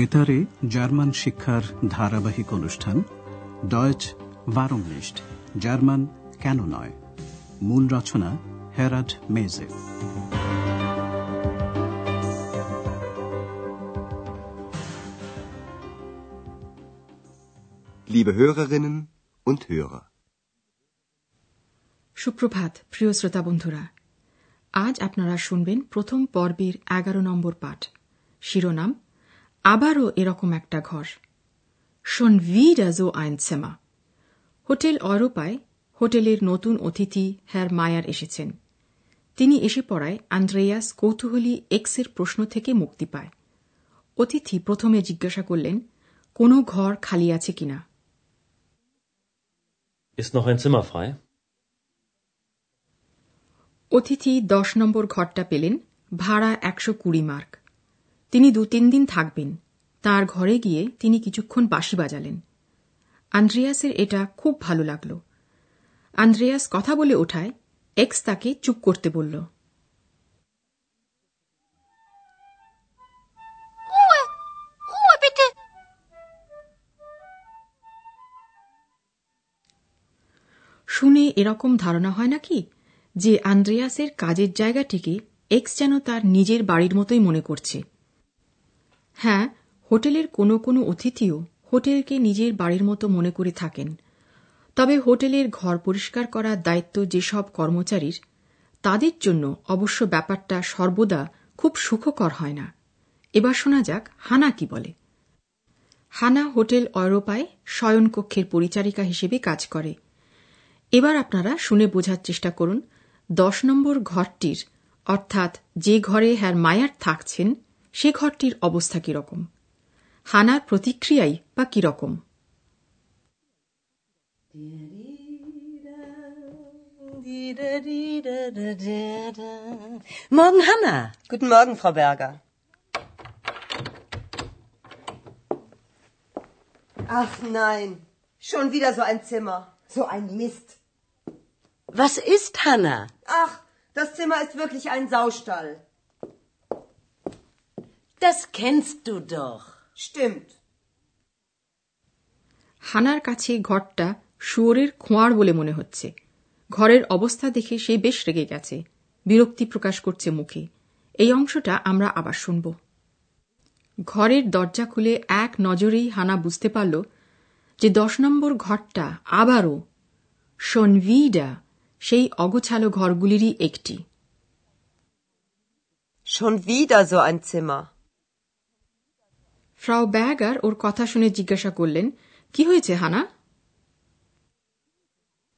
বেতারে জার্মান শিক্ষার ধারাবাহিক অনুষ্ঠান ডয়েচ ভারমনিস্ট জার্মান কেন নয়? মূল রচনা হেরাড মেজে Liebe Hörerinnen und Hörer. সুপ্রভাত প্রিয় শ্রোতা বন্ধুরা। আজ আপনারা শুনবেন প্রথম পর্বের এগারো নম্বর পাঠ। শিরোনাম আবারও এরকম একটা ঘর। শোন ein Zimmer হোটেল অরোপায় হোটেলের নতুন অতিথি হ্যার মায়ার এসেছেন। তিনি এসে পড়ায় আন্দ্রেয়াস কৌতূহলী এক্সের প্রশ্ন থেকে মুক্তি পায়। অতিথি প্রথমে জিজ্ঞাসা করলেন কোনো ঘর খালি আছে কিনা? অতিথি দশ নম্বর ঘরটা পেলেন ভাড়া একশো কুড়ি মার্ক। তিনি দু তিন দিন থাকবেন। তার ঘরে গিয়ে তিনি কিছুক্ষণ বাঁশি বাজালেন। আন্দ্রেয়াসের এটা খুব ভালো লাগল। আন্দ্রেয়াস কথা বলে ওঠায়, এক্স তাকে চুপ করতে বলল! শুনে এরকম ধারণা হয় নাকি যে আন্দ্রেয়াসের কাজের জায়গাটিকে এক্স যেন তার নিজের বাড়ির মতোই মনে করছে। হ্যাঁ হোটেলের কোনো কোনো অতিথিও হোটেলকে নিজের বাড়ির মতো মনে করে থাকেন। তবে হোটেলের ঘর পরিষ্কার করার দায়িত্ব যেসব কর্মচারীর, তাদের জন্য অবশ্য ব্যাপারটা সর্বদা খুব সুখকর হয় না। এবার শোনা যাক হানা কি বলে। হানা হোটেল অরোপায় শয়নকক্ষের পরিচারিকা হিসেবে কাজ করে। এবার আপনারা শুনে বোঝার চেষ্টা করুন, দশ নম্বর ঘরটির, অর্থাৎ যে ঘরে হ্যার মায়ার থাকছেন সে ঘরটির অবস্থা কিরকম হানার প্রতিক্রিয়াই বা কিরকম Morgen, Hanna. Guten Morgen, Frau Berger. Ach nein, schon wieder so ein Zimmer. So ein Mist. Was ist Hanna? Ach, das Zimmer ist wirklich ein Saustall. Das kennst du doch. Stimmt. হানার কাছে ঘরটা শুয়োরের খোঁয়ার বলে মনে হচ্ছে ঘরের অবস্থা দেখে সে বেশ রেগে গেছে বিরক্তি প্রকাশ করছে মুখে এই অংশটা আমরা আবার শুনব ঘরের দরজা খুলে এক নজরেই হানা বুঝতে পারল যে দশ নম্বর ঘরটা আবারও সনভিডা সেই অগোছালো ঘরগুলিরই একটি Schon wieder so ein Zimmer. ফ্রাও ব্যাগার ওর কথা শুনে জিজ্ঞাসা করলেন কি হয়েছে হানা?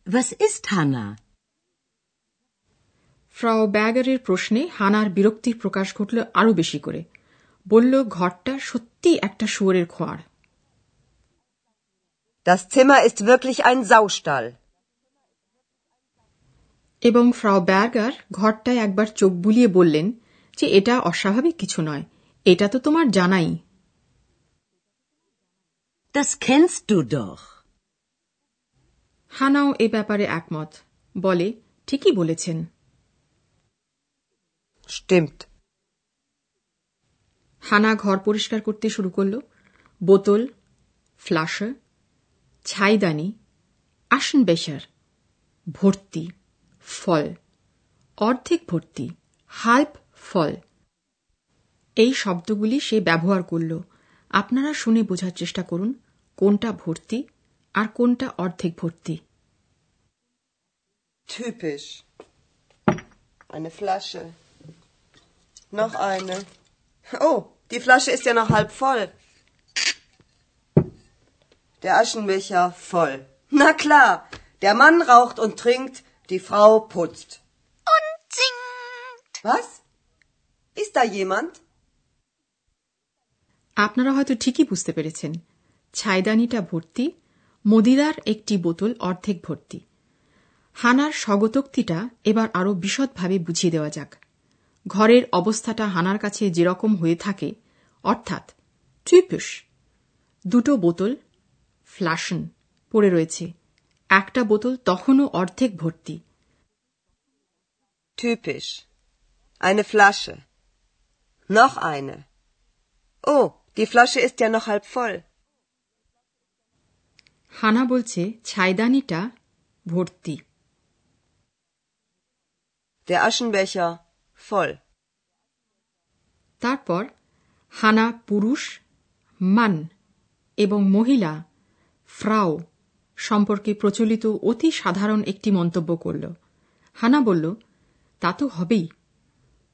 Was ist Hanna? ফ্রাও ব্যাগারের প্রশ্নে হানার বিরক্তির প্রকাশ ঘটল আরও বেশি করে। বলল ঘরটা সত্যি একটা শুয়োরের খোয়ার। Das Zimmer ist wirklich ein Saustall. এবং ফ্রাও ব্যাগার ঘরটায় একবার চোখ বুলিয়ে বললেন যে এটা অস্বাভাবিক কিছু নয়। এটা তো তোমার জানাই। Das kennst du doch. হানাও এ ব্যাপারে একমত। বলে ঠিকই বলেছেন। Stimmt. হানা ঘর পরিষ্কার করতে শুরু করল। বোতল ফ্লাশে ছাইদানি আসন বেশার ভর্তি ফল অর্ধেক ভর্তি হাল্প ফল। এই শব্দগুলি সে ব্যবহার করল। আপনারা শুনে বোঝার চেষ্টা করুন। কোনটা ভর্তি আর কোনটা অর্ধেক ভর্তি Typisch. Eine Flasche. Noch eine. Oh, die Flasche ist ja noch halb voll. Der Aschenbecher voll. Na klar, der Mann raucht und trinkt, die Frau putzt. Und singt! Was? Ist da jemand? আপনারা হয়তো ঠিকই বুঝতে পেরেছেন ছাইদানিটা ভর্তি, মদিরার একটি বোতল অর্ধেক ভর্তি হানার স্বগতোক্তিটা এবার আরও বিশদভাবে বুঝিয়ে দেওয়া যাক ঘরের অবস্থাটা হানার কাছে যেরকম হয়ে থাকে, অর্থাৎ ট্রিপুস দুটো বোতল ফ্লাশন পড়ে রয়েছে একটা বোতল তখনও অর্ধেক ভর্তি Typisch. Eine Flasche. Noch eine. Oh. হানা বলছে ছাইদানিটা ভর্তি। Der Aschenbecher voll. তারপর হানা পুরুষ মান এবং মহিলা ফ্রাও সম্পর্কে প্রচলিত অতি সাধারণ একটি মন্তব্য করল। হানা বলল তা তো হবেই।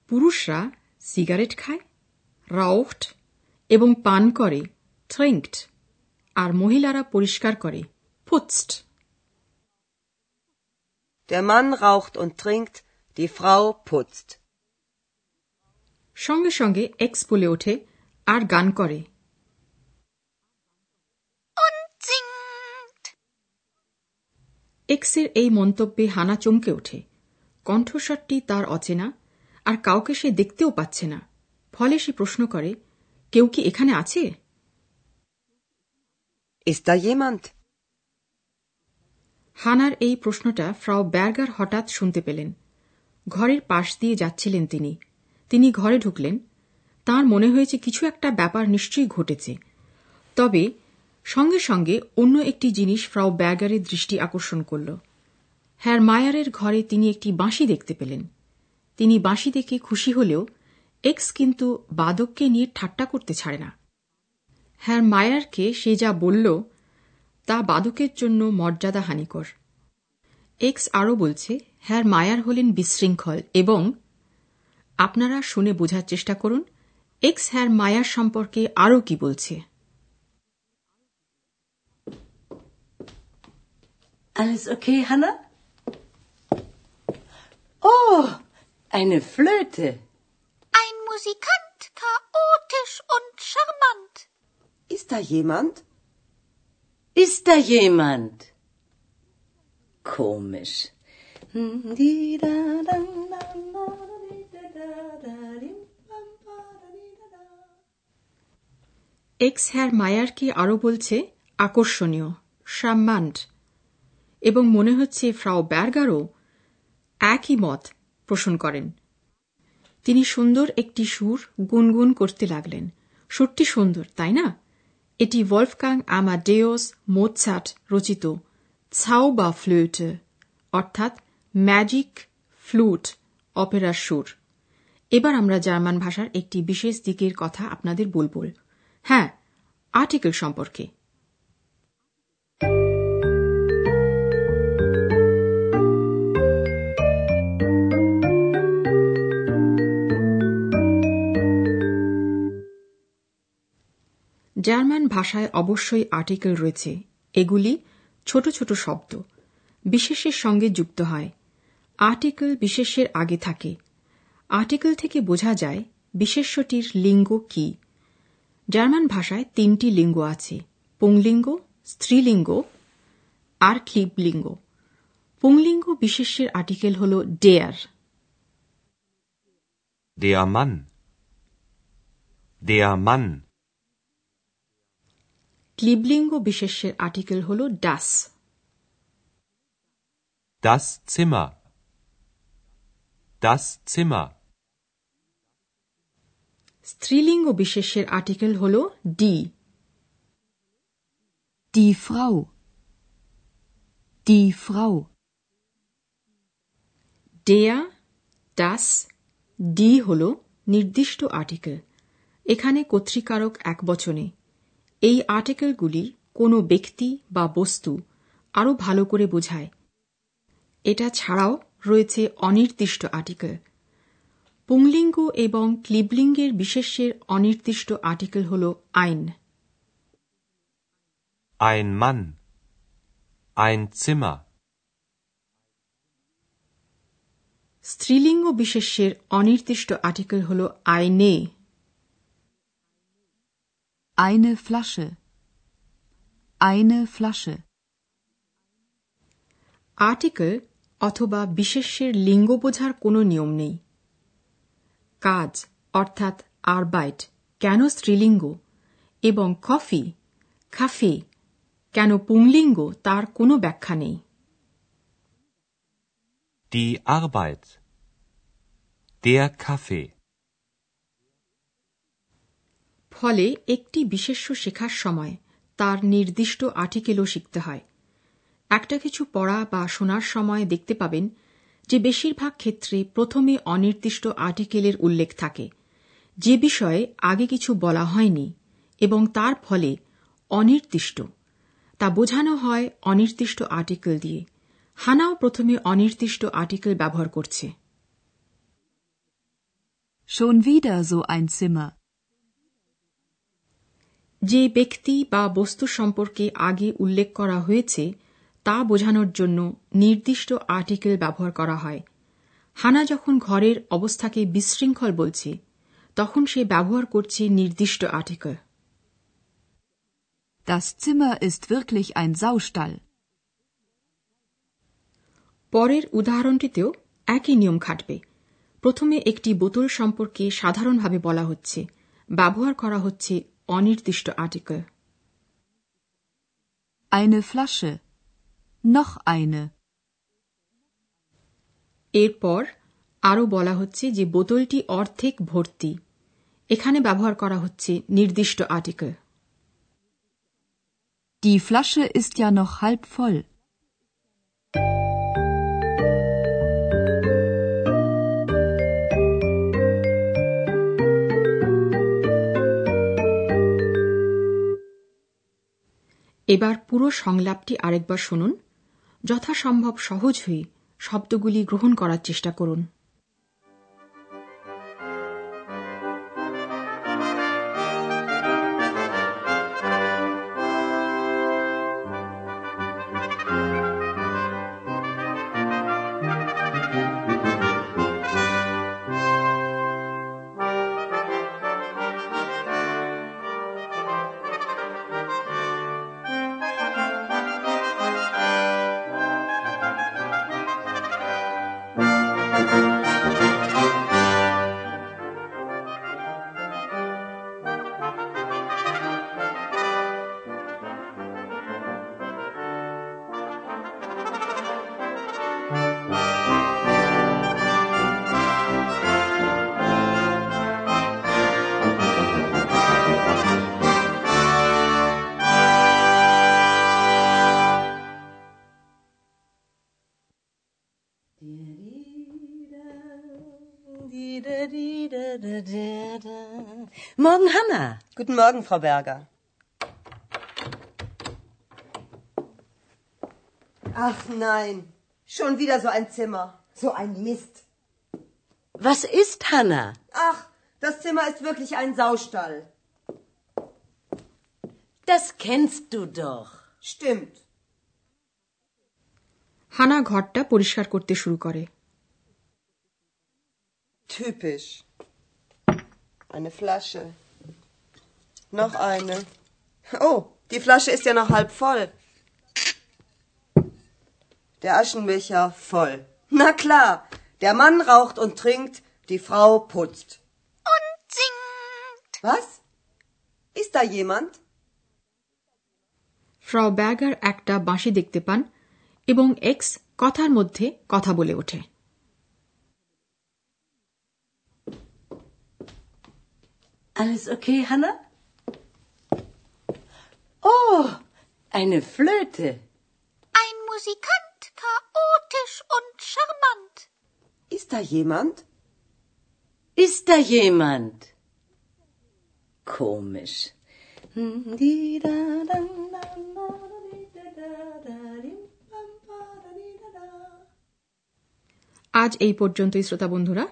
পুরুষরা সিগারেট খায় রাউট এবং পান করে ট্রিঙ্কড আর মহিলারা পরিষ্কার করে। পুৎস্ট Der Mann raucht und trinkt, die Frau putzt. সঙ্গে সঙ্গে এক্স বলে ওঠে আর গান করে। Und singt. এক্সের এই মন্তব্যে হানা চমকে ওঠে। কণ্ঠস্বরটি তার অচেনা আর কাউকে সে দেখতেও পাচ্ছে না। ফলে সে প্রশ্ন করে কেউ কি এখানে আছে? হানার এই প্রশ্নটা ফ্রাও ব্যার্গার হঠাৎ শুনতে পেলেন। ঘরের পাশ দিয়ে যাচ্ছিলেন তিনি। তিনি ঘরে ঢুকলেন। তার মনে হয়েছে কিছু একটা ব্যাপার নিশ্চয়ই ঘটেছে। তবে সঙ্গে সঙ্গে অন্য একটি জিনিস ফ্রাও ব্যার্গারের দৃষ্টি আকর্ষণ করল। হ্যার মায়ারের ঘরে তিনি একটি বাঁশি দেখতে পেলেন। তিনি বাঁশি দেখে খুশি হলেও এক্স কিন্তু বাদককে নিয়ে ঠাট্টা করতে ছাড়ে না। হ্যার মায়ারকে সে যা বলল তা বাদকের জন্য মর্যাদা হানিকর এক্স আরও বলছে হ্যার মায়ার হলেন বিশৃঙ্খল এবং আপনারা শুনে বোঝার চেষ্টা করুন এক্স হ্যার মায়ার সম্পর্কে আরও কি বলছে Alles okay, Hanna? Oh, eine Flöte. Ein Musikant, chaotisch und charmant. Ist da jemand? Ist da jemand? Komisch. এক্স হ্যার মায়ারকে আরও বলছে আকর্ষণীয় সাম্মান্ড এবং মনে হচ্ছে ফ্রাও ব্যার্গারও একই মত পোষণ করেন তিনি সুন্দর একটি সুর গুনগুন করতে লাগলেন সুরটি সুন্দর তাই না এটি ওয়লফকাং আমাডেওস মোৎসাট রচিত ছাউবা ফ্লুট অর্থাৎ ম্যাজিক ফ্লুট অপেরার সুর এবার আমরা জার্মান ভাষার একটি বিশেষ দিকের কথা আপনাদের বলব। হ্যাঁ আর্টিকেল সম্পর্কে। জার্মান ভাষায় অবশ্যই আর্টিকেল রয়েছে। এগুলি ছোট ছোট শব্দ, বিশেষের সঙ্গে যুক্ত হয়। আর্টিকেল বিশেষের আগে থাকে। আর্টিকেল থেকে বোঝা যায় বিশেষ্যটির লিঙ্গ কি। জার্মান ভাষায় তিনটি লিঙ্গ আছে, পুংলিঙ্গ, স্ত্রীলিঙ্গ, আর ক্লিবলিঙ্গ পুংলিঙ্গ বিশেষ্যের আর্টিকেল হল ডেয়ার. Der Mann. ক্লিবলিঙ্গ বিশেষ্যের আর্টিকেল হল ডাস Das Zimmer. Das Zimmer. স্ত্রীলিঙ্গ বিশেষ্যের আর্টিকেল হল ডি Die Frau. Die Frau. ডেয়া ডাস ডি হল নির্দিষ্ট আর্টিকেল এখানে কর্তৃকারক এক বচনে এই আর্টিকেলগুলি কোনো ব্যক্তি বা বস্তু আরও ভালো করে বোঝায় এটা ছাড়াও রয়েছে অনির্দিষ্ট আর্টিকেল পুংলিঙ্গ এবং ক্লিবলিঙ্গের বিশেষ্যের অনির্দিষ্ট আর্টিকেল হল আইন Ein Mann. Ein Zimmer. স্ত্রীলিঙ্গ বিশেষ্যের অনির্দিষ্ট আর্টিকেল হল আইনে Eine Flasche. Eine Flasche. Article অথবা বিশেষ্যের লিঙ্গ বোঝার কোনো নিয়ম নেই কাজ অর্থাৎ আরবাইট কেন স্ত্রীলিঙ্গ এবং কফি খাফে কেন পুংলিঙ্গ তার কোনো ব্যাখ্যা নেই Die Arbeit. Der Kaffee. ফলে একটি বিশেষ্য শেখার সময় তার নির্দিষ্ট আর্টিকেলও শিখতে হয়। একটা কিছু পড়া বা শোনার সময় দেখতে পাবেন যে বেশিরভাগ ক্ষেত্রে প্রথমে অনির্দিষ্ট আর্টিকেলের উল্লেখ থাকে। যে বিষয়ে আগে কিছু বলা হয়নি এবং তার ফলে অনির্দিষ্ট। তা বোঝানো হয় অনির্দিষ্ট আর্টিকেল দিয়ে। হানাও প্রথমে অনির্দিষ্ট আর্টিকেল ব্যবহার করছে। Schon wieder so ein Zimmer. যে ব্যক্তি বা বস্তু সম্পর্কে আগে উল্লেখ করা হয়েছে তা বোঝানোর জন্য নির্দিষ্ট আর্টিকেল ব্যবহার করা হয়। হানা যখন ঘরের অবস্থাকে বিশৃঙ্খল বলছে তখন সে ব্যবহার করছে নির্দিষ্ট article. Das Zimmer ist wirklich ein Saustall. পরের উদাহরণটিতেও একই নিয়ম খাটবে। প্রথমে একটি বোতল সম্পর্কে সাধারণভাবে বলা হচ্ছে। ব্যবহার করা হচ্ছে অনির্দিষ্ট article Eine Flasche. Noch eine. এরপর আরও বলা হচ্ছে যে বোতলটি অর্ধেক ভর্তি এখানে ব্যবহার করা হচ্ছে নির্দিষ্ট article Die Flasche ist ja noch halb voll. এবার পুরো সংলাপটি আরেকবার শুনুন। যথাসম্ভব সহজ হয়ে শব্দগুলি গ্রহণ করার চেষ্টা করুন। Morgen, Hanna. Guten Morgen, Frau Berger. Ach nein, schon wieder so ein Zimmer. So ein Mist. Was ist, Hanna? Ach, das Zimmer ist wirklich ein Saustall. Das kennst du doch. Stimmt. হানা ঘরটা পরিষ্কার করতে শুরু করে Typisch. Eine Flasche. Noch eine. Oh, die Flasche ist ja noch halb voll. Der Aschenbecher voll. Na klar, der Mann raucht und trinkt, die Frau putzt. Und singt. Was? Ist da jemand? Frau ব্যাগার একটা বাঁশি দেখতে পান এবং x কথার মধ্যে কথা বলে ওঠে Alles okay, Hanna? Oh, eine Flöte. Ein Musikant, chaotisch und charmant. Ist da jemand? Ist da jemand? Komisch. আজ এই পর্যন্তই শ্রোতা বন্ধুরা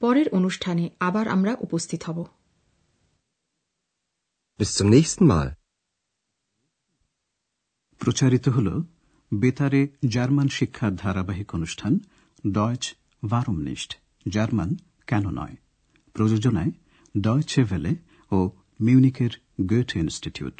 পরের অনুষ্ঠানে আবার আমরা উপস্থিত হব Bis zum nächsten Mal. প্রচারিত হল বেতারে জার্মান শিক্ষার ধারাবাহিক অনুষ্ঠান ডয়চ ভারমনিস্ট জার্মান কেন নয় প্রযোজনায় ডয়চে ভেলে ও মিউনিকের গেট ইনস্টিটিউট